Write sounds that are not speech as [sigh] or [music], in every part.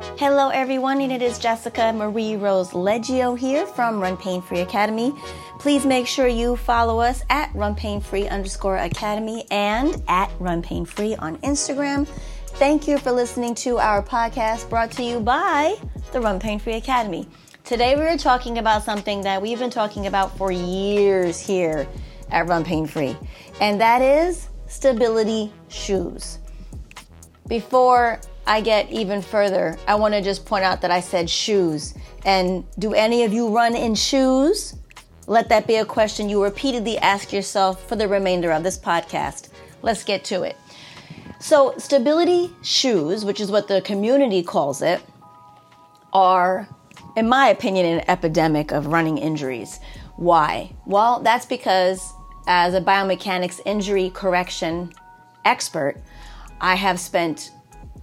Hello, everyone, and it is Jessica Marie Rose Leggio here from Run Pain Free Academy. Please make sure you follow us at Run Pain Free underscore Academy and at Run Pain Free on Instagram. Thank you for listening to our podcast brought to you by the Run Pain Free Academy. Today, we are talking about something that we've been talking about for years here at Run Pain Free, and that is stability shoes. Before I get even further, I want to just point out that I said shoes. And do any of you run in shoes? Let that be a question you repeatedly ask yourself for the remainder of this podcast. Let's get to it. So, stability shoes, which is what the community calls it, are, in my opinion, an epidemic of running injuries. Why? Well, that's because as a biomechanics injury correction expert, I have spent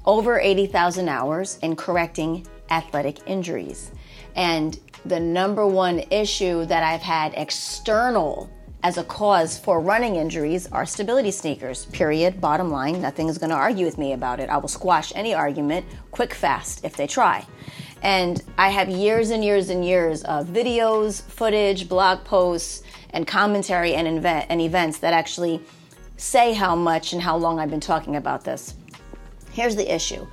over 80,000 hours in correcting athletic injuries. And the number one issue that I've had external as a cause for running injuries are stability sneakers. Period. Bottom line, nothing is going to argue with me about it. I will squash any argument quick, fast if they try. And I have years and years and years of videos, footage, blog posts, and commentary and, event, and events that actually say how much and how long I've been talking about this. Here's the issue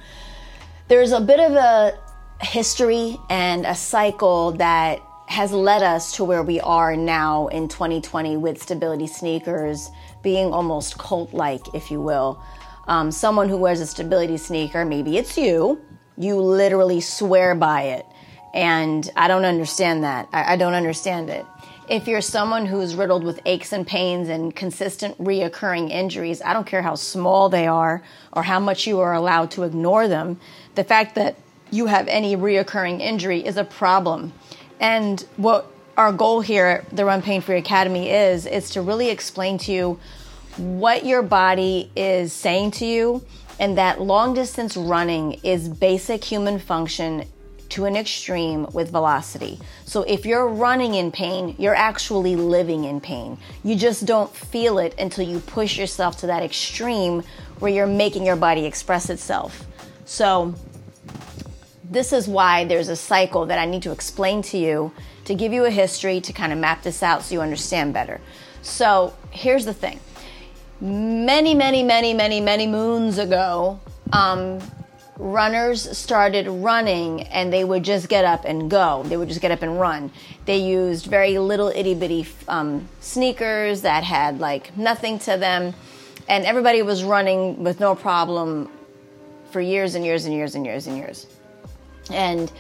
there's a bit of a history and a cycle that has led us to where we are now in 2020 with stability sneakers being almost cult like, if you will. Um, someone who wears a stability sneaker, maybe it's you, you literally swear by it. And I don't understand that. I, I don't understand it. If you're someone who's riddled with aches and pains and consistent reoccurring injuries, I don't care how small they are or how much you are allowed to ignore them, the fact that you have any reoccurring injury is a problem. And what our goal here at the Run Pain Free Academy is is to really explain to you what your body is saying to you and that long distance running is basic human function to an extreme with velocity. So if you're running in pain, you're actually living in pain. You just don't feel it until you push yourself to that extreme where you're making your body express itself. So this is why there's a cycle that I need to explain to you to give you a history to kind of map this out so you understand better. So here's the thing. Many, many, many, many, many moons ago, um, runners started running and they would just get up and go. They would just get up and run. They used very little itty bitty um, sneakers that had like nothing to them. And everybody was running with no problem for years and years and years and years and years. And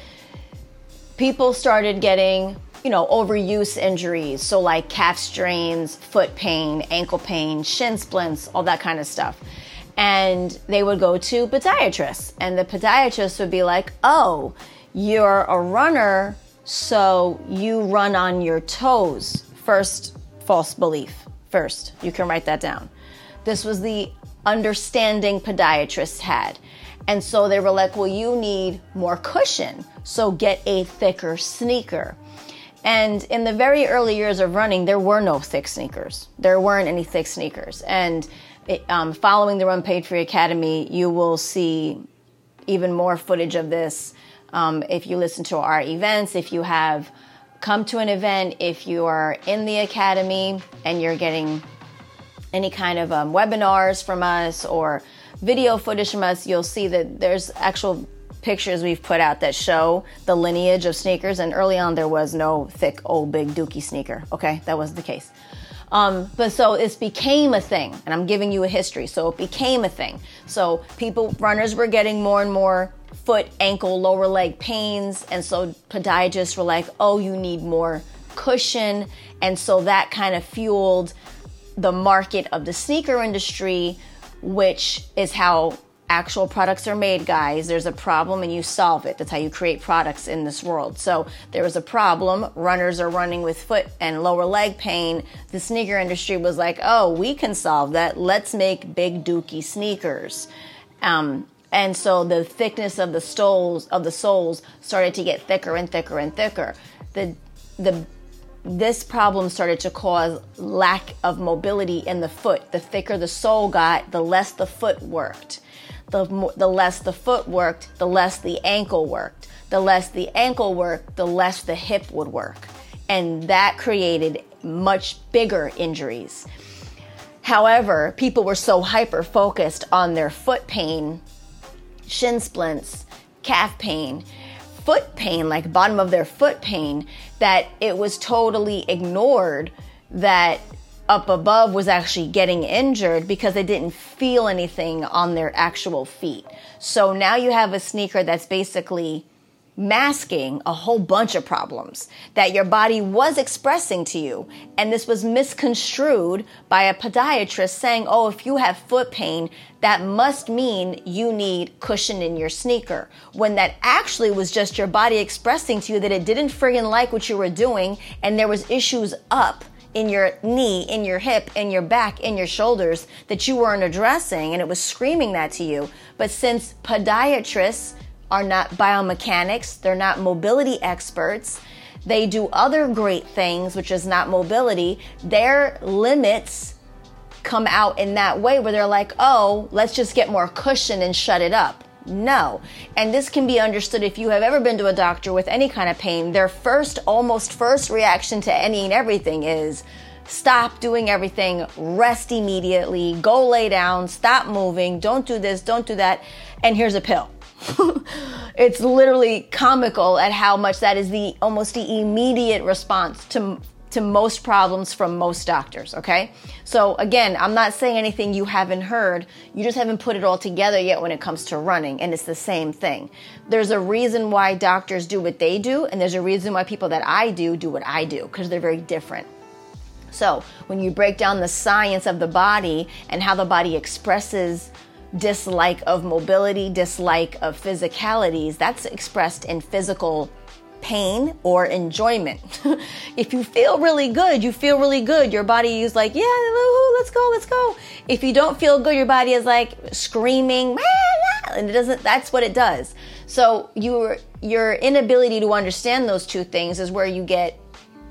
people started getting, you know, overuse injuries. So, like calf strains, foot pain, ankle pain, shin splints, all that kind of stuff and they would go to podiatrists. And the podiatrist would be like oh you're a runner so you run on your toes. First false belief. First you can write that down. This was the understanding podiatrists had. And so they were like well you need more cushion so get a thicker sneaker. And in the very early years of running, there were no thick sneakers. There weren't any thick sneakers. And um, following the Run Pain Free Academy, you will see even more footage of this. Um, if you listen to our events, if you have come to an event, if you are in the academy and you're getting any kind of um, webinars from us or video footage from us, you'll see that there's actual pictures we've put out that show the lineage of sneakers. And early on, there was no thick, old, big dookie sneaker. Okay, that was the case. Um, but so it became a thing, and I'm giving you a history. So it became a thing. So people, runners were getting more and more foot, ankle, lower leg pains, and so podiatrists were like, "Oh, you need more cushion," and so that kind of fueled the market of the sneaker industry, which is how actual products are made, guys. There's a problem and you solve it. That's how you create products in this world. So there was a problem. Runners are running with foot and lower leg pain. The sneaker industry was like, oh, we can solve that. Let's make big dookie sneakers. Um, and so the thickness of the soles of the soles started to get thicker and thicker and thicker. The the this problem started to cause lack of mobility in the foot. The thicker the sole got, the less the foot worked the, the less the foot worked, the less the ankle worked. The less the ankle worked, the less the hip would work. And that created much bigger injuries. However, people were so hyper focused on their foot pain, shin splints, calf pain, foot pain, like bottom of their foot pain, that it was totally ignored that up above was actually getting injured because they didn't feel anything on their actual feet. So now you have a sneaker that's basically masking a whole bunch of problems that your body was expressing to you. And this was misconstrued by a podiatrist saying, oh, if you have foot pain, that must mean you need cushion in your sneaker. When that actually was just your body expressing to you that it didn't friggin' like what you were doing and there was issues up in your knee, in your hip, in your back, in your shoulders that you weren't addressing, and it was screaming that to you. But since podiatrists are not biomechanics, they're not mobility experts, they do other great things, which is not mobility, their limits come out in that way where they're like, oh, let's just get more cushion and shut it up. No. And this can be understood if you have ever been to a doctor with any kind of pain. Their first, almost first reaction to any and everything is stop doing everything, rest immediately, go lay down, stop moving, don't do this, don't do that, and here's a pill. [laughs] it's literally comical at how much that is the almost the immediate response to to most problems from most doctors, okay? So again, I'm not saying anything you haven't heard. You just haven't put it all together yet when it comes to running, and it's the same thing. There's a reason why doctors do what they do, and there's a reason why people that I do do what I do, because they're very different. So, when you break down the science of the body and how the body expresses dislike of mobility, dislike of physicalities, that's expressed in physical pain or enjoyment. [laughs] if you feel really good, you feel really good. Your body is like, yeah, let's go, let's go. If you don't feel good, your body is like screaming, and it doesn't. That's what it does. So your your inability to understand those two things is where you get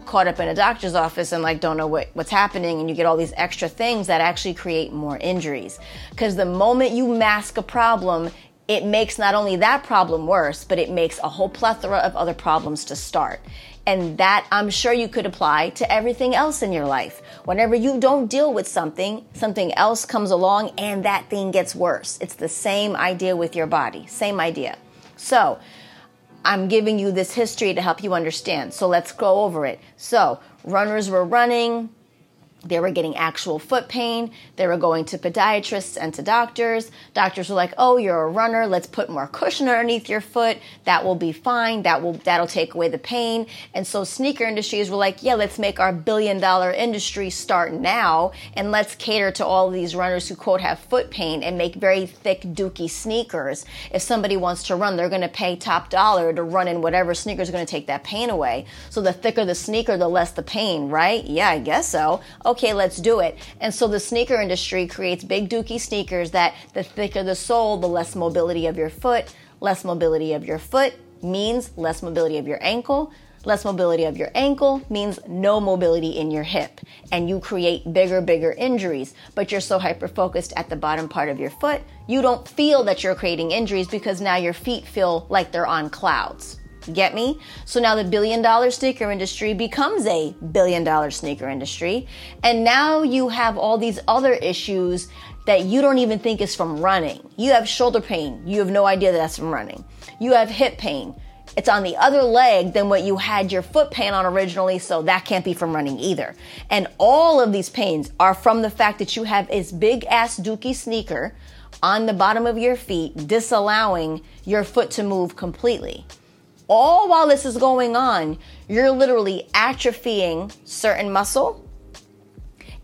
caught up in a doctor's office and like don't know what, what's happening and you get all these extra things that actually create more injuries because the moment you mask a problem it makes not only that problem worse, but it makes a whole plethora of other problems to start. And that I'm sure you could apply to everything else in your life. Whenever you don't deal with something, something else comes along and that thing gets worse. It's the same idea with your body, same idea. So, I'm giving you this history to help you understand. So let's go over it. So, runners were running, they were getting actual foot pain. They were going to podiatrists and to doctors. Doctors were like, "Oh, you're a runner. Let's put more cushion underneath your foot. That will be fine. That will that'll take away the pain." And so sneaker industries were like, "Yeah, let's make our billion dollar industry start now and let's cater to all these runners who quote have foot pain and make very thick dookie sneakers. If somebody wants to run, they're going to pay top dollar to run in whatever sneaker is going to take that pain away. So the thicker the sneaker, the less the pain, right? Yeah, I guess so. Okay, okay, let's do it. And so the sneaker industry creates big dookie sneakers that the thicker the sole, the less mobility of your foot. Less mobility of your foot means less mobility of your ankle. Less mobility of your ankle means no mobility in your hip. And you create bigger, bigger injuries. But you're so hyper focused at the bottom part of your foot, you don't feel that you're creating injuries because now your feet feel like they're on clouds. Get me? So now the billion dollar sneaker industry becomes a billion dollar sneaker industry. And now you have all these other issues that you don't even think is from running. You have shoulder pain. You have no idea that that's from running. You have hip pain. It's on the other leg than what you had your foot pain on originally, so that can't be from running either. And all of these pains are from the fact that you have this big ass dookie sneaker on the bottom of your feet, disallowing your foot to move completely all while this is going on, you're literally atrophying certain muscle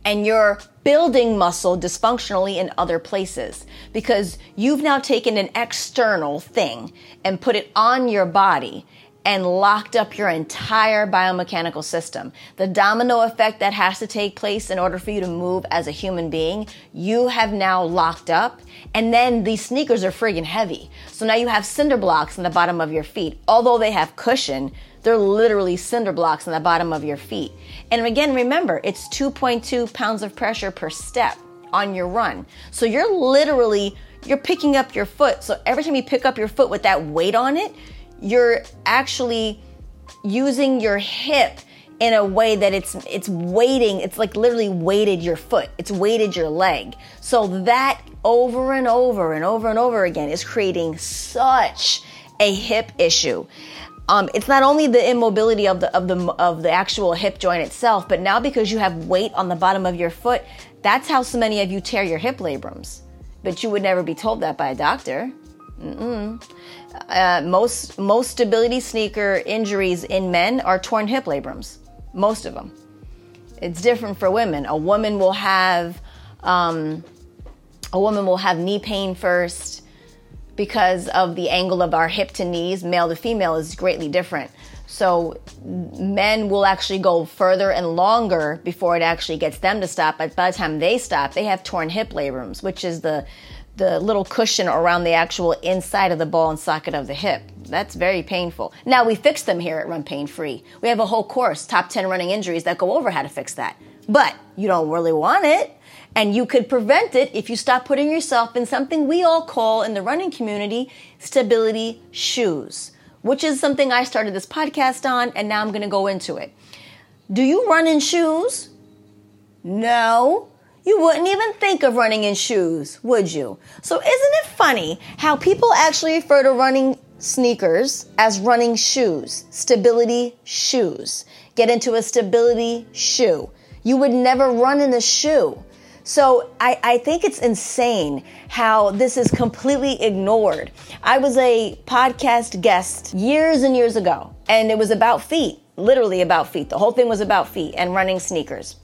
and you're building muscle dysfunctionally in other places. Because you've now taken an external thing and put it on your body and locked up your entire biomechanical system. The domino effect that has to take place in order for you to move as a human being, you have now locked up. And then these sneakers are friggin' heavy. So now you have cinder blocks in the bottom of your feet. Although they have cushion, they're literally cinder blocks in the bottom of your feet. And again, remember, it's 2.2 pounds of pressure per step on your run. So you're literally you're picking up your foot. So every time you pick up your foot with that weight on it, you're actually using your hip in a way that it's it's weighting it's like literally weighted your foot. It's weighted your leg. So that over and over and over and over again is creating such a hip issue. Um, it's not only the immobility of the of the of the actual hip joint itself but now because you have weight on the bottom of your foot that's how so many of you tear your hip labrums. But you would never be told that by a doctor. Uh, most most stability sneaker injuries in men are torn hip labrums. Most of them. It's different for women. A woman will have um, a woman will have knee pain first because of the angle of our hip to knees. Male to female is greatly different. So men will actually go further and longer before it actually gets them to stop. But by the time they stop, they have torn hip labrums, which is the the little cushion around the actual inside of the ball and socket of the hip. That's very painful. Now we fix them here at Run Pain Free. We have a whole course, top 10 running injuries that go over how to fix that. But you don't really want it. And you could prevent it if you stop putting yourself in something we all call in the running community stability shoes, which is something I started this podcast on, and now I'm going to go into it. Do you run in shoes? No. You wouldn't even think of running in shoes, would you? So isn't it funny how people actually refer to running sneakers as running shoes, stability shoes. Get into a stability shoe. You would never run in a shoe. So I, I think it's insane how this is completely ignored. I was a podcast guest years and years ago, and it was about feet, literally about feet. The whole thing was about feet and running sneakers.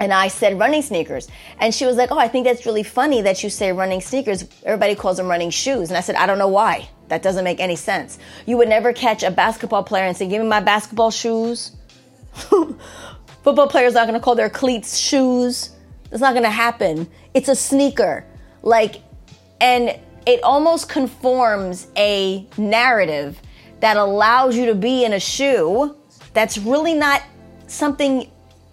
And I said running sneakers. And she was like, Oh, I think that's really funny that you say running sneakers. Everybody calls them running shoes. And I said, I don't know why. That doesn't make any sense. You would never catch a basketball player and say, Give me my basketball shoes. [laughs] Football players aren't gonna call their cleats shoes. It's not gonna happen. It's a sneaker. Like, and it almost conforms a narrative that allows you to be in a shoe that's really not something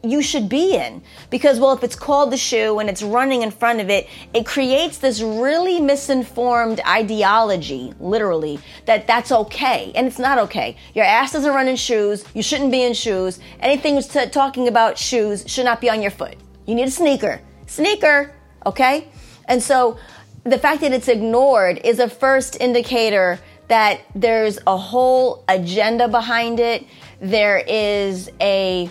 you should be in. Because, well, if it's called the shoe and it's running in front of it, it creates this really misinformed ideology, literally, that that's okay. And it's not okay. Your ass doesn't run in shoes. You shouldn't be in shoes. Anything t- talking about shoes should not be on your foot. You need a sneaker. Sneaker, okay? And so the fact that it's ignored is a first indicator that there's a whole agenda behind it. There is a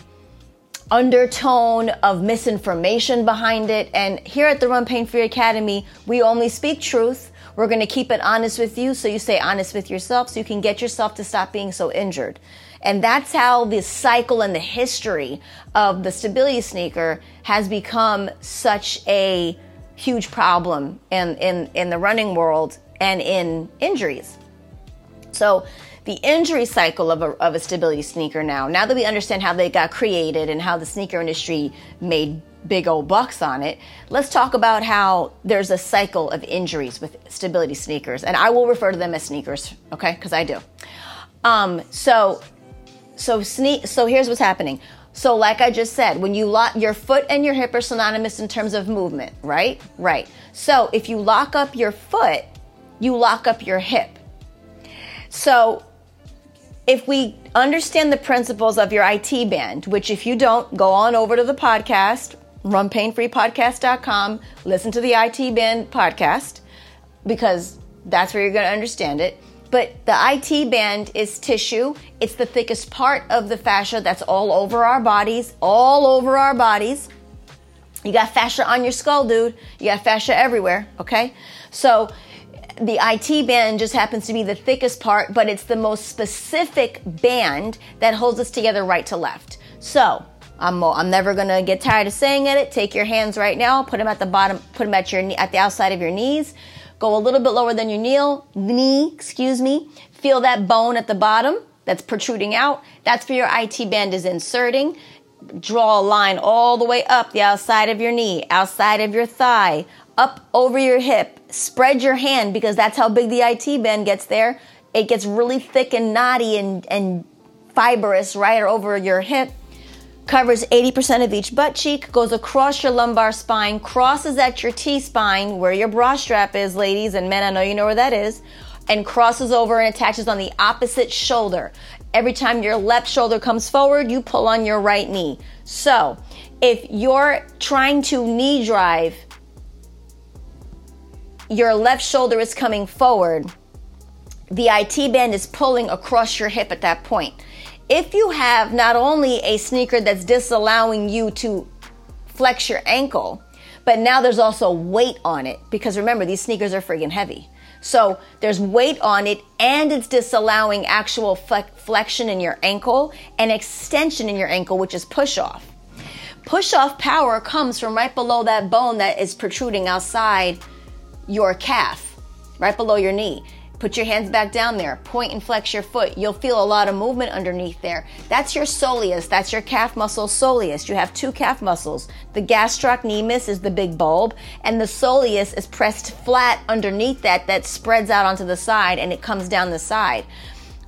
undertone of misinformation behind it. And here at the Run Pain Free Academy, we only speak truth. We're going to keep it honest with you so you stay honest with yourself so you can get yourself to stop being so injured. And that's how the cycle and the history of the stability sneaker has become such a huge problem in, in, in the running world and in injuries. So the injury cycle of a, of a stability sneaker now, now that we understand how they got created and how the sneaker industry made big old bucks on it, let's talk about how there's a cycle of injuries with stability sneakers. And I will refer to them as sneakers, okay? Because I do. Um, so, so sneak. So here's what's happening. So, like I just said, when you lock your foot and your hip are synonymous in terms of movement, right? Right. So, if you lock up your foot, you lock up your hip. So, if we understand the principles of your IT band, which if you don't, go on over to the podcast, runpainfreepodcast.com, listen to the IT band podcast, because that's where you're going to understand it. But the IT band is tissue. It's the thickest part of the fascia that's all over our bodies, all over our bodies. You got fascia on your skull, dude. You got fascia everywhere, okay? So the IT band just happens to be the thickest part, but it's the most specific band that holds us together right to left. So, I'm, I'm never gonna get tired of saying it. Take your hands right now, put them at the bottom, put them at your at the outside of your knees. Go a little bit lower than your knee, knee, excuse me. Feel that bone at the bottom that's protruding out. That's where your IT band is inserting. Draw a line all the way up the outside of your knee, outside of your thigh, up over your hip. Spread your hand because that's how big the IT band gets there. It gets really thick and knotty and, and fibrous right over your hip covers 80% of each butt cheek, goes across your lumbar spine, crosses at your T spine where your bra strap is, ladies and men. I know you know where that is, and crosses over and attaches on the opposite shoulder. Every time your left shoulder comes forward, you pull on your right knee. So, if you're trying to knee drive, your left shoulder is coming forward, the IT band is pulling across your hip at that point if you have not only a sneaker that's disallowing you to flex your ankle, but now there's also weight on it because remember, these sneakers are friggin' heavy. So there's weight on it and it's disallowing actual flexion in your ankle and extension in your ankle, which is push off. Push off power comes from right below that bone that is protruding outside your calf, right below your knee. Put your hands back down there. Point and flex your foot. You'll feel a lot of movement underneath there. That's your soleus. That's your calf muscle soleus. You have two calf muscles. The gastrocnemius is the big bulb, and the soleus is pressed flat underneath that that spreads out onto the side and it comes down the side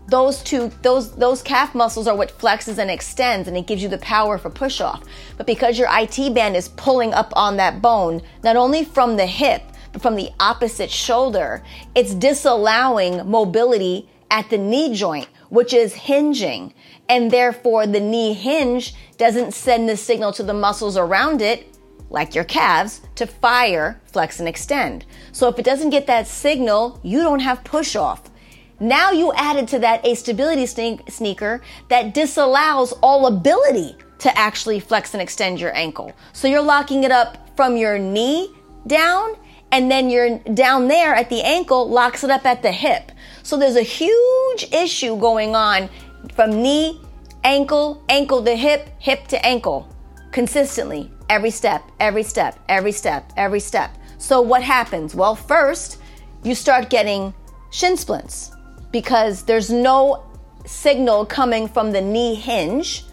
those two those those calf muscles are what flexes and extends and it gives you the power for push off but because your IT band is pulling up on that bone not only from the hip from the opposite shoulder, it's disallowing mobility at the knee joint, which is hinging. And therefore, the knee hinge doesn't send the signal to the muscles around it, like your calves, to fire, flex, and extend. So if it doesn't get that signal, you don't have push off. Now you added to that a stability sneaker that disallows all ability to actually flex and extend your ankle. So you're locking it up from your knee down and then you're down there at the ankle locks it up at the hip. So there's a huge issue going on from knee, ankle, ankle to hip, hip to ankle consistently every step, every step, every step, every step. So what happens? Well, first, you start getting shin splints because there's no signal coming from the knee hinge.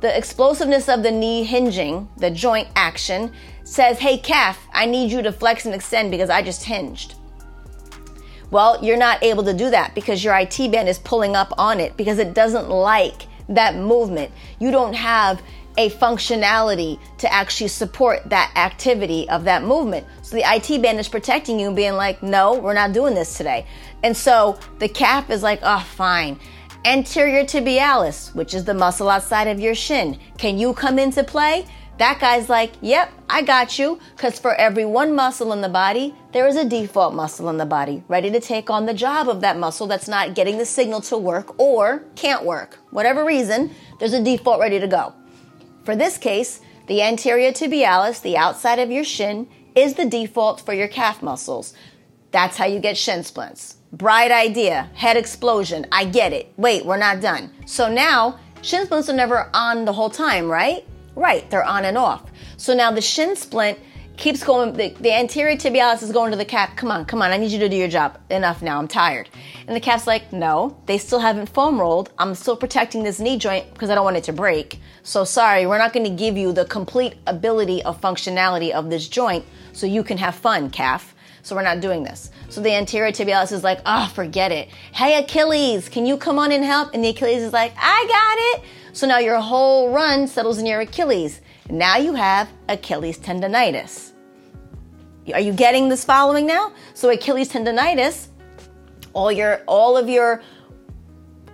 The explosiveness of the knee hinging, the joint action, says, Hey, calf, I need you to flex and extend because I just hinged. Well, you're not able to do that because your IT band is pulling up on it because it doesn't like that movement. You don't have a functionality to actually support that activity of that movement. So the IT band is protecting you and being like, no, we're not doing this today. And so the calf is like, oh, fine. Anterior tibialis, which is the muscle outside of your shin. Can you come into play? That guy's like, yep, I got you. Because for every one muscle in the body, there is a default muscle in the body ready to take on the job of that muscle that's not getting the signal to work or can't work. Whatever reason, there's a default ready to go. For this case, the anterior tibialis, the outside of your shin, is the default for your calf muscles. That's how you get shin splints. Bright idea, head explosion. I get it. Wait, we're not done. So now, shin splints are never on the whole time, right? Right, they're on and off. So now the shin splint keeps going, the, the anterior tibialis is going to the calf. Come on, come on, I need you to do your job. Enough now, I'm tired. And the calf's like, no, they still haven't foam rolled. I'm still protecting this knee joint because I don't want it to break. So sorry, we're not going to give you the complete ability of functionality of this joint so you can have fun, calf. So we're not doing this. So the anterior tibialis is like, oh, forget it. Hey, Achilles, can you come on and help? And the Achilles is like, I got it. So now your whole run settles in your Achilles. Now you have Achilles tendonitis. Are you getting this following now? So Achilles tendonitis, all your all of your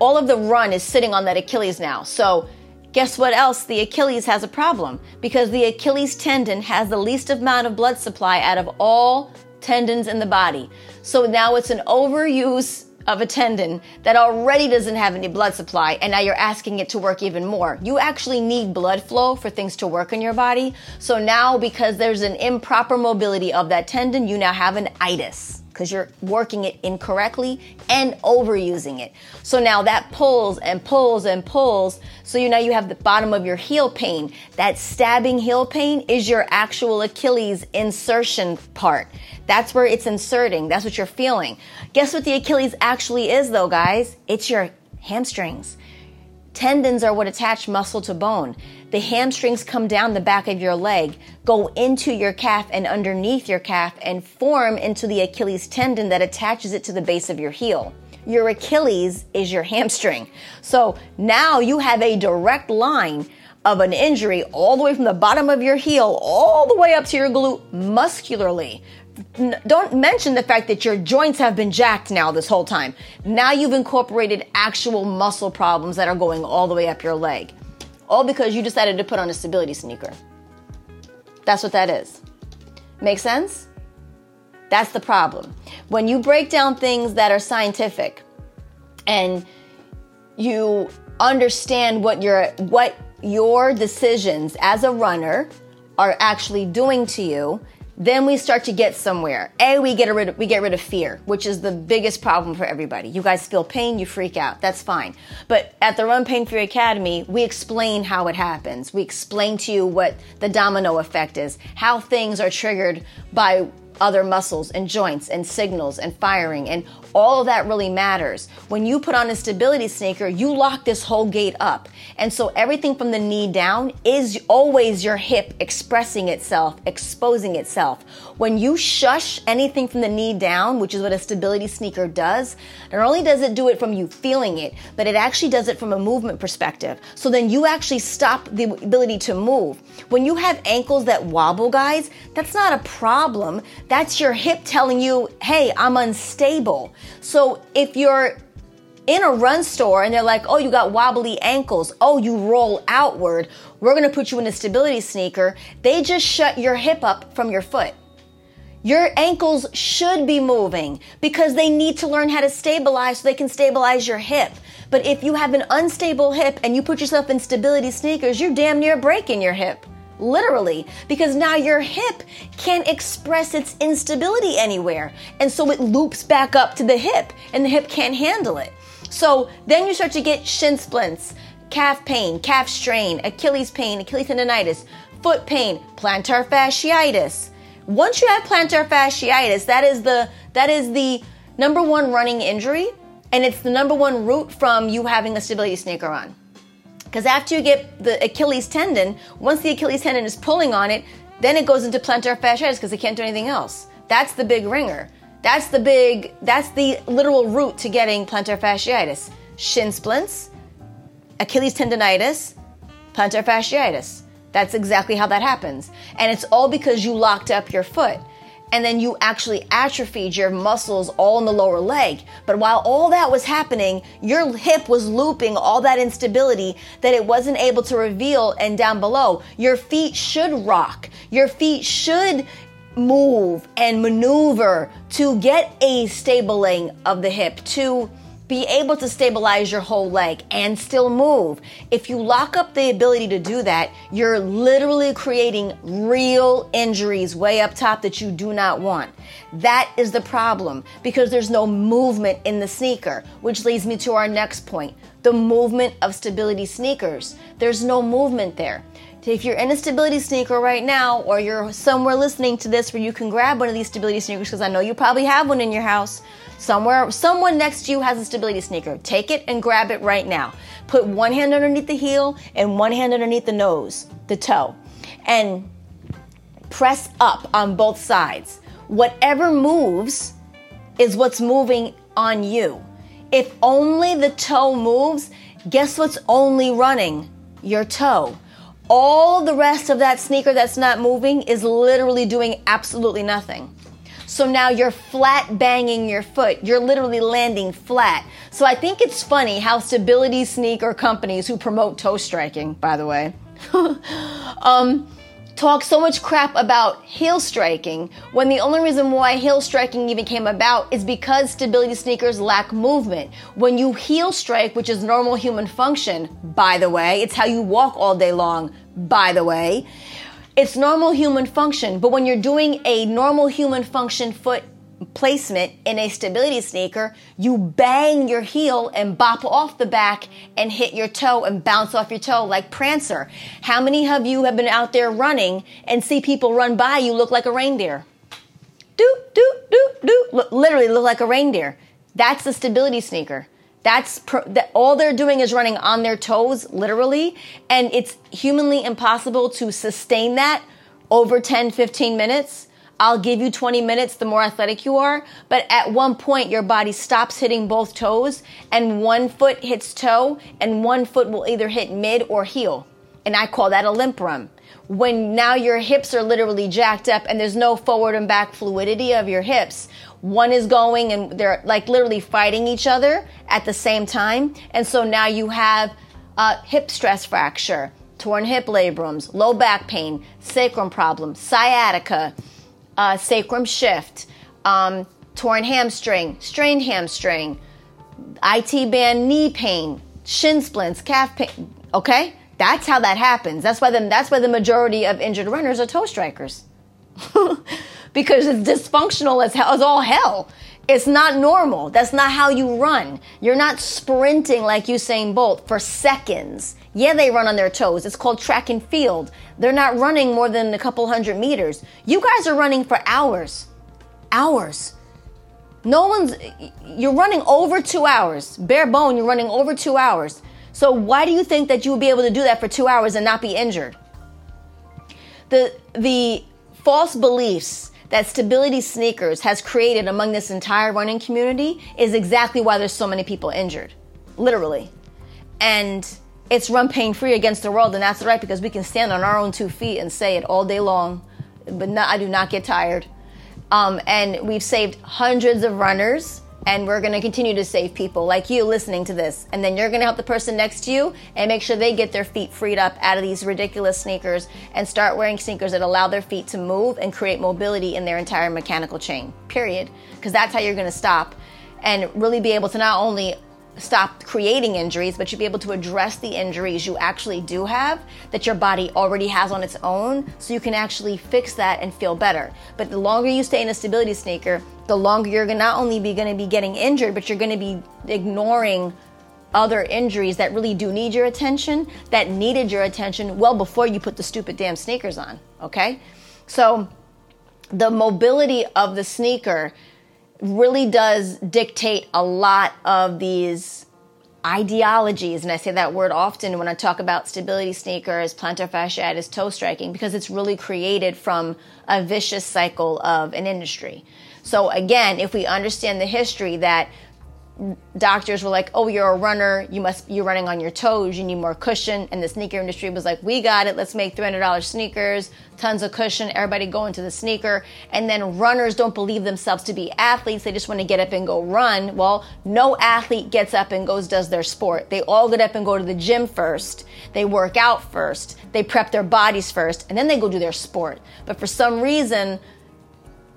all of the run is sitting on that Achilles now. So guess what else? The Achilles has a problem because the Achilles tendon has the least amount of blood supply out of all tendons in the body. So now it's an overuse of a tendon that already doesn't have any blood supply and now you're asking it to work even more. You actually need blood flow for things to work in your body. So now because there's an improper mobility of that tendon, you now have an itis. Because you're working it incorrectly and overusing it. So now that pulls and pulls and pulls. So you now you have the bottom of your heel pain. That stabbing heel pain is your actual Achilles insertion part. That's where it's inserting. That's what you're feeling. Guess what the Achilles actually is though, guys? It's your hamstrings. Tendons are what attach muscle to bone. The hamstrings come down the back of your leg, go into your calf and underneath your calf, and form into the Achilles tendon that attaches it to the base of your heel. Your Achilles is your hamstring. So now you have a direct line of an injury all the way from the bottom of your heel all the way up to your glute muscularly don't mention the fact that your joints have been jacked now this whole time. Now you've incorporated actual muscle problems that are going all the way up your leg. All because you decided to put on a stability sneaker. That's what that is. Make sense? That's the problem. When you break down things that are scientific and you understand what your what your decisions as a runner are actually doing to you then we start to get somewhere. A, we get rid of, we get rid of fear, which is the biggest problem for everybody. You guys feel pain, you freak out. That's fine. But at the Run Pain Free Academy, we explain how it happens. We explain to you what the domino effect is, how things are triggered by other muscles and joints and signals and firing and all of that really matters. When you put on a stability sneaker, you lock this whole gate up. And so everything from the knee down is always your hip expressing itself, exposing itself. When you shush anything from the knee down, which is what a stability sneaker does, not only does it do it from you feeling it, but it actually does it from a movement perspective. So then you actually stop the ability to move. When you have ankles that wobble, guys, that's not a problem. That's your hip telling you, hey, I'm unstable. So if you're in a run store and they're like, oh, you got wobbly ankles. Oh, you roll outward. We're going to put you in a stability sneaker. They just shut your hip up from your foot. Your ankles should be moving because they need to learn how to stabilize so they can stabilize your hip. But if you have an unstable hip and you put yourself in stability sneakers, you're damn near breaking your hip literally, because now your hip can't express its instability anywhere. And so it loops back up to the hip, and the hip can't handle it. So then you start to get shin splints, calf pain, calf strain, Achilles pain, Achilles tendonitis, foot pain, plantar fasciitis. Once you have plantar fasciitis, that is the that is the number one running injury, and it's the number one route from you having a stability sneaker on. Because after you get the Achilles tendon, once the Achilles tendon is pulling on it, then it goes into plantar fasciitis because it can't do anything else. That's the big ringer. That's the big, that's the literal route to getting plantar fasciitis. Shin splints, Achilles tendonitis, plantar fasciitis. That's exactly how that happens. And it's all because you locked up your foot and then you actually atrophied your muscles all in the lower leg. But while all that was happening, your hip was looping all that instability that it wasn't able to reveal and down below. Your feet should rock. Your feet should move and maneuver to get a stabling of the hip, to be able to stabilize your whole leg and still move. If you lock up the ability to do that, you're literally creating real injuries way up top that you do not want. That is the problem because there's no movement in the sneaker, which leads me to our next point the movement of stability sneakers. There's no movement there. If you're in a stability sneaker right now, or you're somewhere listening to this where you can grab one of these stability sneakers, because I know you probably have one in your house, Somewhere, someone next to you has a stability sneaker. Take it and grab it right now. Put one hand underneath the heel and one hand underneath the nose, the toe, and press up on both sides. Whatever moves is what's moving on you. If only the toe moves, guess what's only running? Your toe. All the rest of that sneaker that's not moving is literally doing absolutely nothing. So now you're flat banging your foot. You're literally landing flat. So I think it's funny how stability sneaker companies who promote toe striking, by the way, [laughs] um, talk so much crap about heel striking when the only reason why heel striking even came about is because stability sneakers lack movement. When you heel strike, which is normal human function, by the way, it's how you walk all day long, by the way, it's normal human function, but when you're doing a normal human function foot placement in a stability sneaker, you bang your heel and bop off the back and hit your toe and bounce off your toe like Prancer. How many of you have been out there running and see people run by you look like a reindeer? Doop, doop, doop, doop. Literally look like a reindeer. That's the stability sneaker. That's that all they're doing is running on their toes, literally, and it's humanly impossible to sustain that over 10, 15 minutes I'll give you 20 minutes the more athletic you are, but at one point your body stops hitting both toes and one foot hits toe and one foot will either hit mid or heel. And I call that a limp run. When now your hips are literally jacked up and there's no forward and back fluidity of your hips, one is going and they're like literally fighting each other at the same time. And so now you have a hip stress fracture, torn hip labrums, low back pain, sacrum problem, sciatica, uh, sacrum shift, um, torn hamstring, strained hamstring, IT band knee pain, shin splints, calf pain. Okay, that's how that happens. That's why the, that's why the majority of injured runners are toe strikers. [laughs] because it's dysfunctional as, hell, as all hell. It's not normal. That's not how you run. You're not sprinting like Usain Bolt for seconds. Yeah, they run on their toes. It's called track and field. They're not running more than a couple hundred meters. You guys are running for hours. Hours. No one's, you're running over two hours. Bare bone, you're running over two hours. So why do you think that you would be able to do that for two hours and not be injured? The, the false beliefs that Stability Sneakers has created among this entire running community is exactly why there's so many people injured. Literally. And it's run pain free against the world, and that's right because we can stand on our own two feet and say it all day long. But not, I do not get tired. Um, and we've saved hundreds of runners, and we're going to continue to save people like you listening to this. And then you're going to help the person next to you and make sure they get their feet freed up out of these ridiculous sneakers and start wearing sneakers that allow their feet to move and create mobility in their entire mechanical chain. Period. Because that's how you're going to stop and really be able to not only stop creating injuries, but you'll be able to address the injuries you actually do have that your body already has on its own so you can actually fix that and feel better. But the longer you stay in a stability sneaker, the longer you're gonna not only be going to be getting injured, but you're going to be ignoring other injuries that really do need your attention, that needed your attention well before you put the stupid damn sneakers on, okay? So the mobility of the sneaker really does dictate a lot of these ideologies, and I say that word often when I talk about stability sneakers, plantar fasciitis, toe striking, because it's really created from a vicious cycle of an industry. So again, if we understand the history that doctors were like, "Oh, you're a runner. You must you're running on your toes. You need more cushion." And the sneaker industry was like, "We got it. Let's make three hundred dollars sneakers, tons of cushion. Everybody go into the sneaker." And then runners don't believe themselves to be athletes. They just want to get up and go run. Well, no athlete gets up and goes does their sport. They all get up and go to the gym first. They work out first. They prep their bodies first, and then they go do their sport. But for some reason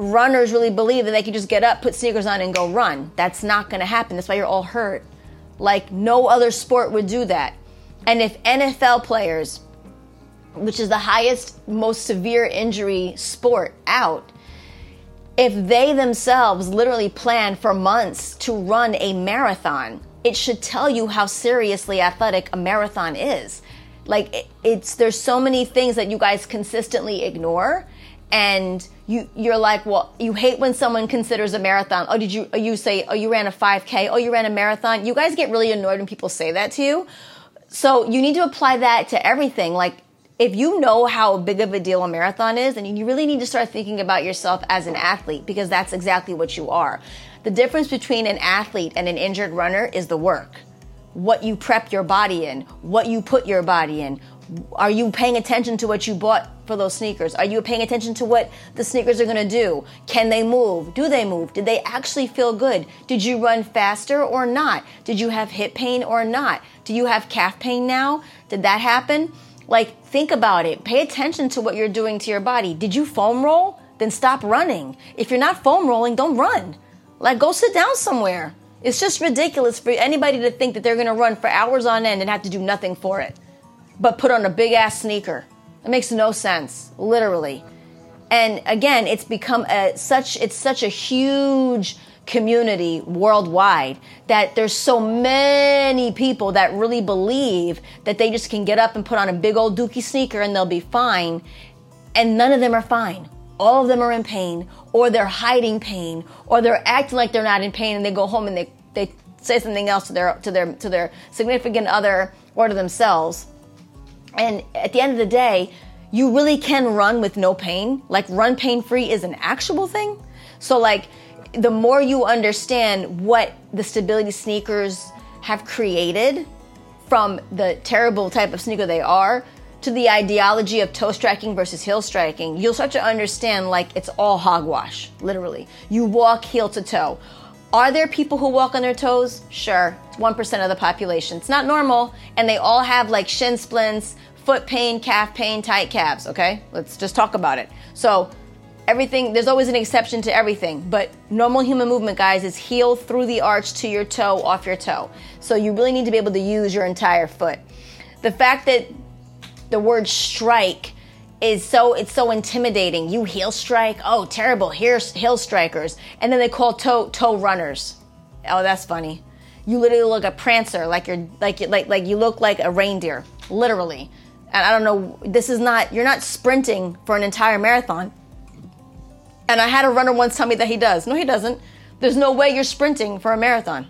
runners really believe that they can just get up, put sneakers on, and go run. That's not going to happen. That's why you're all hurt. Like no other sport would do that. And if NFL players, which is the highest, most severe injury sport out, if they themselves literally plan for months to run a marathon, it should tell you how seriously athletic a marathon is. Like it's there's so many things that you guys consistently ignore and you you're like, well, you hate when someone considers a marathon. Oh, did you? Oh, you say, oh, you ran a 5K. Oh, you ran a marathon. You guys get really annoyed when people say that to you. So you need to apply that to everything. Like if you know how big of a deal a marathon is, then you really need to start thinking about yourself as an athlete because that's exactly what you are. The difference between an athlete and an injured runner is the work. What you prep your body in, what you put your body in, are you paying attention to what you bought for those sneakers? Are you paying attention to what the sneakers are going to do? Can they move? Do they move? Did they actually feel good? Did you run faster or not? Did you have hip pain or not? Do you have calf pain now? Did that happen? Like, think about it. Pay attention to what you're doing to your body. Did you foam roll? Then stop running. If you're not foam rolling, don't run. Like, go sit down somewhere. It's just ridiculous for anybody to think that they're going to run for hours on end and have to do nothing for it but put on a big ass sneaker. It makes no sense, literally. And again, it's become a, such it's such a huge community worldwide that there's so many people that really believe that they just can get up and put on a big old dookie sneaker and they'll be fine. And none of them are fine. All of them are in pain, or they're hiding pain, or they're acting like they're not in pain and they go home and they, they say something else to their to their to their significant other or to themselves. And at the end of the day, you really can run with no pain. Like run pain free is an actual thing. So like the more you understand what the stability sneakers have created from the terrible type of sneaker they are to the ideology of toe striking versus heel striking, you'll start to understand like it's all hogwash, literally. You walk heel to toe. Are there people who walk on their toes? Sure, 1% of the population. It's not normal, and they all have like shin splints, foot pain, calf pain, tight calves, okay? Let's just talk about it. So, everything, there's always an exception to everything, but normal human movement, guys, is heel through the arch to your toe, off your toe. So, you really need to be able to use your entire foot. The fact that the word strike is so it's so intimidating. You heel strike, oh terrible, here's heel strikers, and then they call toe toe runners. Oh, that's funny. You literally look a prancer, like you're like like like you look like a reindeer, literally. And I don't know, this is not you're not sprinting for an entire marathon. And I had a runner once tell me that he does. No, he doesn't. There's no way you're sprinting for a marathon.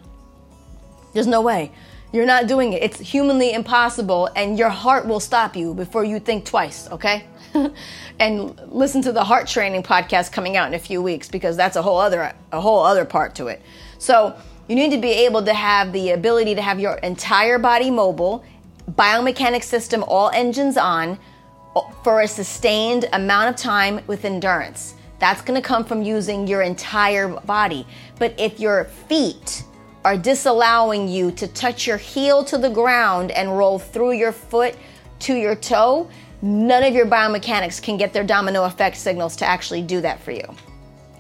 There's no way. You're not doing it. It's humanly impossible, and your heart will stop you before you think twice, okay? [laughs] and listen to the heart training podcast coming out in a few weeks because that's a whole other a whole other part to it. So, you need to be able to have the ability to have your entire body mobile, biomechanics system all engines on for a sustained amount of time with endurance. That's going to come from using your entire body. But if your feet are disallowing you to touch your heel to the ground and roll through your foot to your toe, none of your biomechanics can get their domino effect signals to actually do that for you.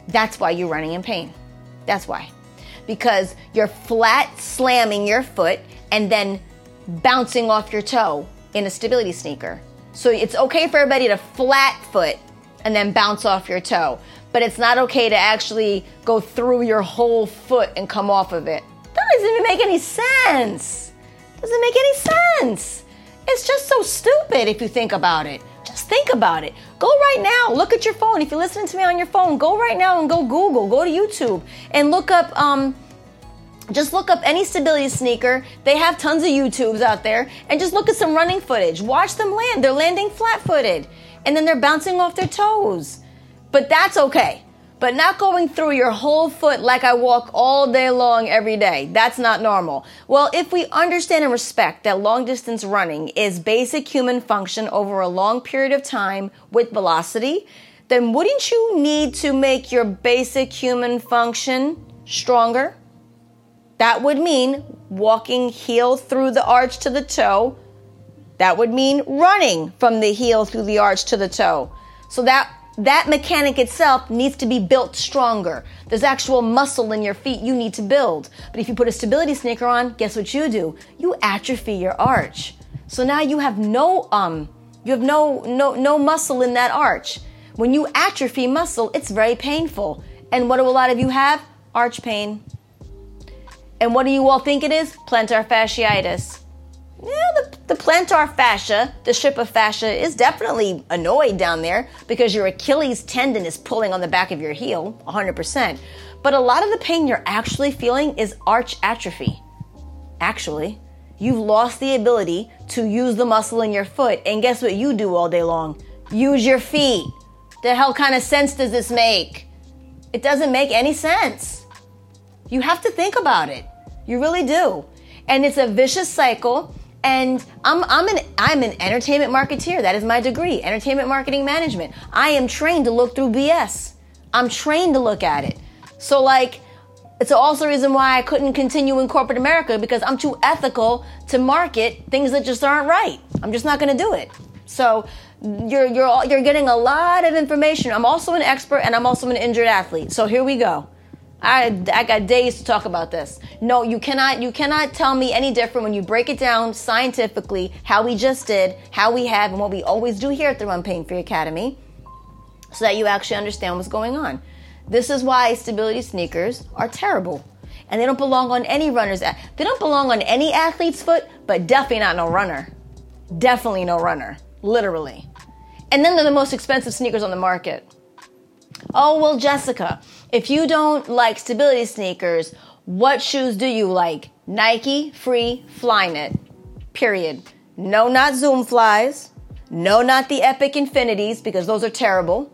That's why you're running in pain. That's why. Because you're flat slamming your foot and then bouncing off your toe in a stability sneaker. So it's okay for everybody to flat foot and then bounce off your toe, but it's not okay to actually go through your whole foot and come off of it That doesn't even make any sense. Doesn't make any sense. It's just so stupid if you think about it. Just think about it. Go right now. Look at your phone. If you're listening to me on your phone, go right now and go Google, go to YouTube, and look up. Um, just look up any stability sneaker. They have tons of YouTubes out there, and just look at some running footage. Watch them land. They're landing flat-footed, and then they're bouncing off their toes. But that's okay but not going through your whole foot like I walk all day long every day. That's not normal. Well, if we understand and respect that long distance running is basic human function over a long period of time with velocity, then wouldn't you need to make your basic human function stronger? That would mean walking heel through the arch to the toe. That would mean running from the heel through the arch to the toe. So that that mechanic itself needs to be built stronger. There's actual muscle in your feet you need to build. But if you put a stability sneaker on, guess what you do? You atrophy your arch. So now you have no um you have no no no muscle in that arch. When you atrophy muscle, it's very painful. And what do a lot of you have? Arch pain. And what do you all think it is? Plantar fasciitis yeah, the, the plantar fascia, the strip of fascia, is definitely annoyed down there because your Achilles tendon is pulling on the back of your heel, 100%. But a lot of the pain you're actually feeling is arch atrophy. Actually, you've lost the ability to use the muscle in your foot, and guess what you do all day long? Use your feet. The hell kind of sense does this make? It doesn't make any sense. You have to think about it. You really do. And it's a vicious cycle and I'm, I'm an I'm an entertainment marketeer. That is my degree, entertainment marketing management. I am trained to look through BS. I'm trained to look at it. So like, it's also a reason why I couldn't continue in corporate America because I'm too ethical to market things that just aren't right. I'm just not going to do it. So you're you're you're getting a lot of information. I'm also an expert and I'm also an injured athlete. So here we go. I, I got days to talk about this. No, you cannot you cannot tell me any different when you break it down scientifically how we just did, how we have, and what we always do here at the Run Pain Free Academy. so that you actually understand what's going on. This is why stability sneakers are terrible. And they don't belong on any runner's they don't belong on any athlete's foot, but definitely not no runner. Definitely no runner. Literally. And then they're the most expensive sneakers on the market. Oh, well, Jessica, if you don't like stability sneakers, what shoes do you like? Nike, Free, Flyknit. Period. No, not Zoom Flies. No, not the Epic Infinities, because those are terrible.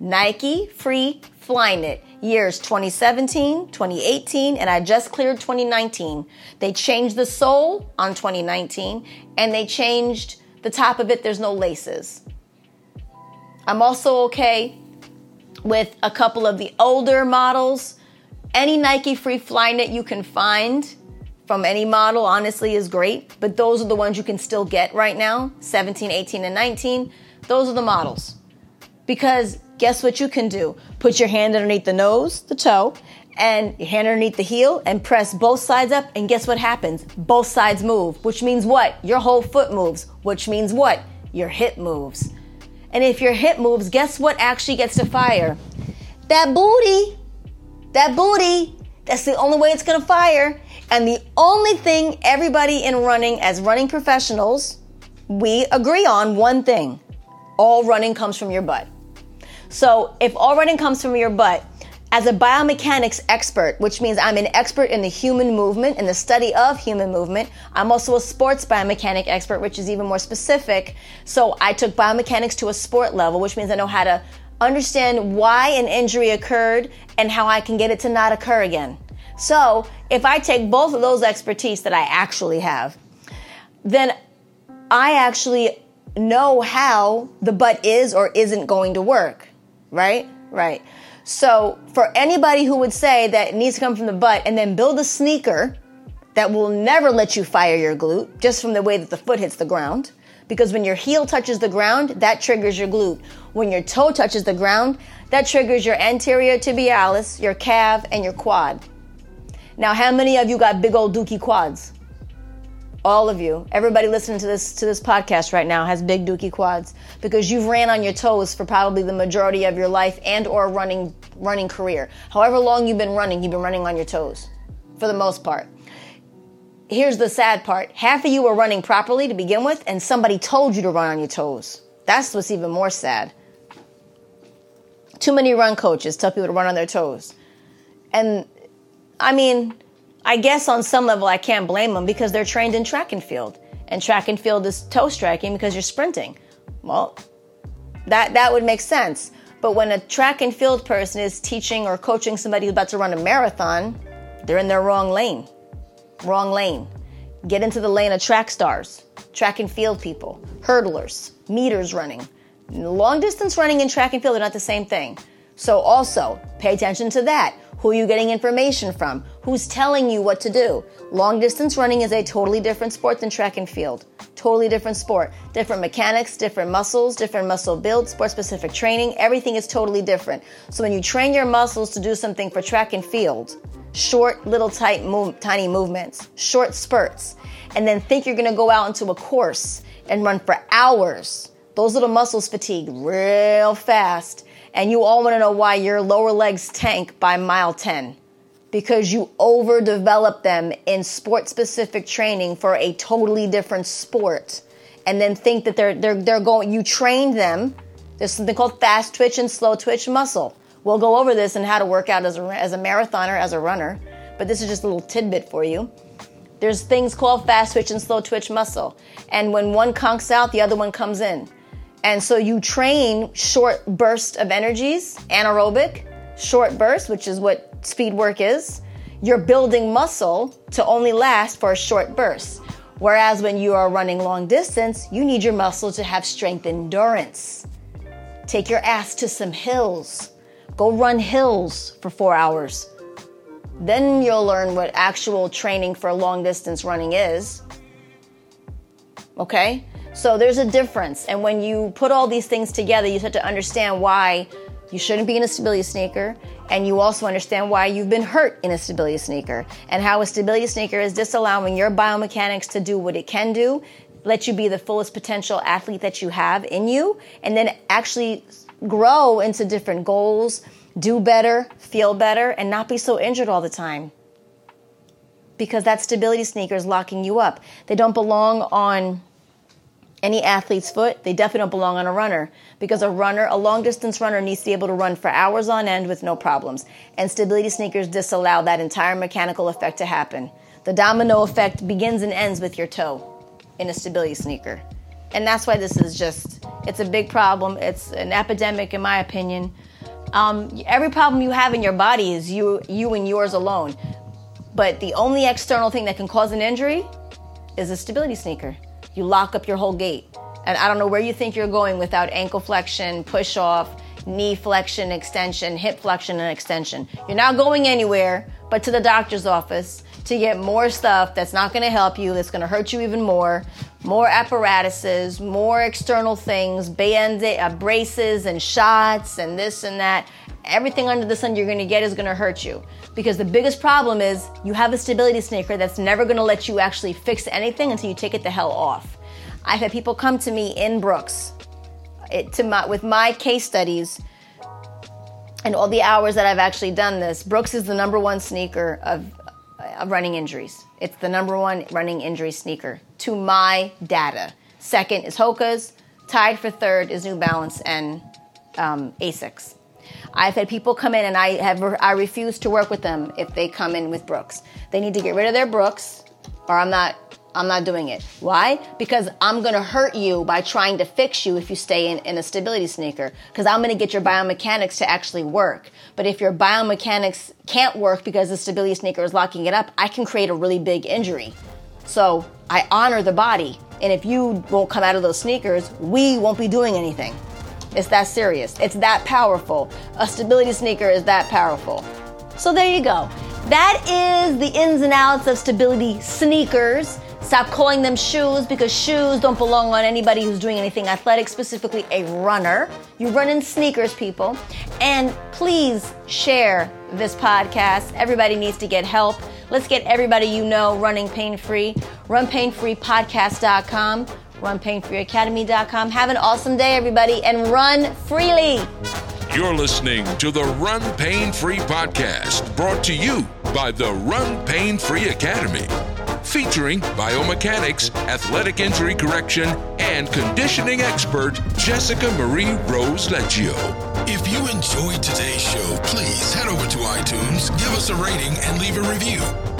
Nike, Free, Flyknit. Years 2017, 2018, and I just cleared 2019. They changed the sole on 2019, and they changed the top of it. There's no laces. I'm also okay with a couple of the older models. Any Nike Free Flyknit you can find from any model, honestly, is great. But those are the ones you can still get right now 17, 18, and 19. Those are the models. Because guess what you can do? Put your hand underneath the nose, the toe, and your hand underneath the heel and press both sides up. And guess what happens? Both sides move, which means what? Your whole foot moves, which means what? Your hip moves. And if your hip moves, guess what actually gets to fire? That booty. That booty. That's the only way it's gonna fire. And the only thing everybody in running, as running professionals, we agree on one thing all running comes from your butt. So if all running comes from your butt, as a biomechanics expert, which means I'm an expert in the human movement, and the study of human movement, I'm also a sports biomechanic expert, which is even more specific. So I took biomechanics to a sport level, which means I know how to understand why an injury occurred and how I can get it to not occur again. So if I take both of those expertise that I actually have, then I actually know how the butt is or isn't going to work, right? Right. So for anybody who would say that it needs to come from the butt and then build a sneaker that will never let you fire your glute just from the way that the foot hits the ground, because when your heel touches the ground, that triggers your glute. When your toe touches the ground, that triggers your anterior tibialis, your calf, and your quad. Now, how many of you got big old dookie quads? all of you everybody listening to this to this podcast right now has big dookie quads because you've ran on your toes for probably the majority of your life and or running running career. However long you've been running you've been running on your toes for the most part. Here's the sad part. Half of you were running properly to begin with and somebody told you to run on your toes. That's what's even more sad. Too many run coaches tell people to run on their toes. And i mean I guess on some level I can't blame them because they're trained in track and field. And track and field is toe striking because you're sprinting. Well, that, that would make sense. But when a track and field person is teaching or coaching somebody who's about to run a marathon, they're in their wrong lane. Wrong lane. Get into the lane of track stars, track and field people, hurdlers, meters running. Long distance running and track and field are not the same thing. So also pay attention to that. Who are you getting information from? Who's telling you what to do? Long distance running is a totally different sport than track and field. Totally different sport. Different mechanics, different muscles, different muscle build, sport specific training. Everything is totally different. So when you train your muscles to do something for track and field, short, little, tight, move, tiny movements, short spurts, and then think you're going to go out into a course and run for hours. Those little muscles fatigue real fast and you all want to know why your lower legs tank by mile 10 because you overdevelop them in sport specific training for a totally different sport. And then think that they're they're they're going you trained them. There's something called fast twitch and slow twitch muscle. We'll go over this and how to work out as a, as a marathoner as a runner but this is just a little tidbit for you. There's things called fast twitch and slow twitch muscle. And when one conks out the other one comes in and so you train short bursts of energies, anaerobic, short bursts, which is what speed work is. You're building muscle to only last for a short burst. Whereas when you are running long distance, you need your muscle to have strength endurance. Take your ass to some hills. Go run hills for four hours. Then you'll learn what actual training for long distance running is. Okay? So there's a difference. And when you put all these things together, you start to understand why you shouldn't be in a stability sneaker. And you also understand why you've been hurt in a stability sneaker and how a stability sneaker is disallowing your biomechanics to do what it can do, let you be the fullest potential athlete that you have in you, and then actually grow into different goals, do better, feel better, and not be so injured all the time. Because that stability sneaker is locking you up. They don't belong on any athlete's foot. They definitely don't belong on a runner because a runner, a long distance runner, needs to be able to run for hours on end with no problems. And stability sneakers disallow that entire mechanical effect to happen. The domino effect begins and ends with your toe in a stability sneaker. And that's why this is just, it's a big problem. It's an epidemic, in my opinion. Um, every problem you have in your body is you, you and yours alone. But the only external thing that can cause an injury is a stability sneaker. You lock up your whole gait. And I don't know where you think you're going without ankle flexion, push off, knee flexion, extension, hip flexion, and extension. You're not going anywhere but to the doctor's office to get more stuff that's not going to help you, that's going to hurt you even more, more apparatuses, more external things, band uh, braces and shots and this and that. Everything under the sun you're going to get is going to hurt you. Because the biggest problem is you have a stability sneaker that's never going to let you actually fix anything until you take it the hell off. I've had people come to me in Brooks it, to my, with my case studies and all the hours that I've actually done this. Brooks is the number one sneaker of of running injuries. It's the number one running injury sneaker to my data. Second is Hoka's. Tied for third is New Balance and um, Asics. I've had people come in and I have I refuse to work with them if they come in with Brooks. They need to get rid of their Brooks, or I'm not I'm not doing it. Why? Because I'm gonna hurt you by trying to fix you if you stay in, in a stability sneaker. Because I'm gonna get your biomechanics to actually work. But if your biomechanics can't work because the stability sneaker is locking it up, I can create a really big injury. So I honor the body. And if you won't come out of those sneakers, we won't be doing anything. It's that serious. It's that powerful. A stability sneaker is that powerful. So there you go. That is the ins and outs of stability sneakers. Stop calling them shoes because shoes don't belong on anybody who's doing anything athletic, specifically a runner. You run in sneakers, people. And please share this podcast. Everybody needs to get help. Let's get everybody you know running pain free. RunPainFreePodcast.com, RunPainFreeAcademy.com. Have an awesome day, everybody, and run freely. You're listening to the Run Pain Free Podcast, brought to you by the Run Pain Free Academy featuring biomechanics, athletic injury correction, and conditioning expert Jessica Marie Rose Leggio. If you enjoyed today's show, please head over to iTunes, give us a rating, and leave a review.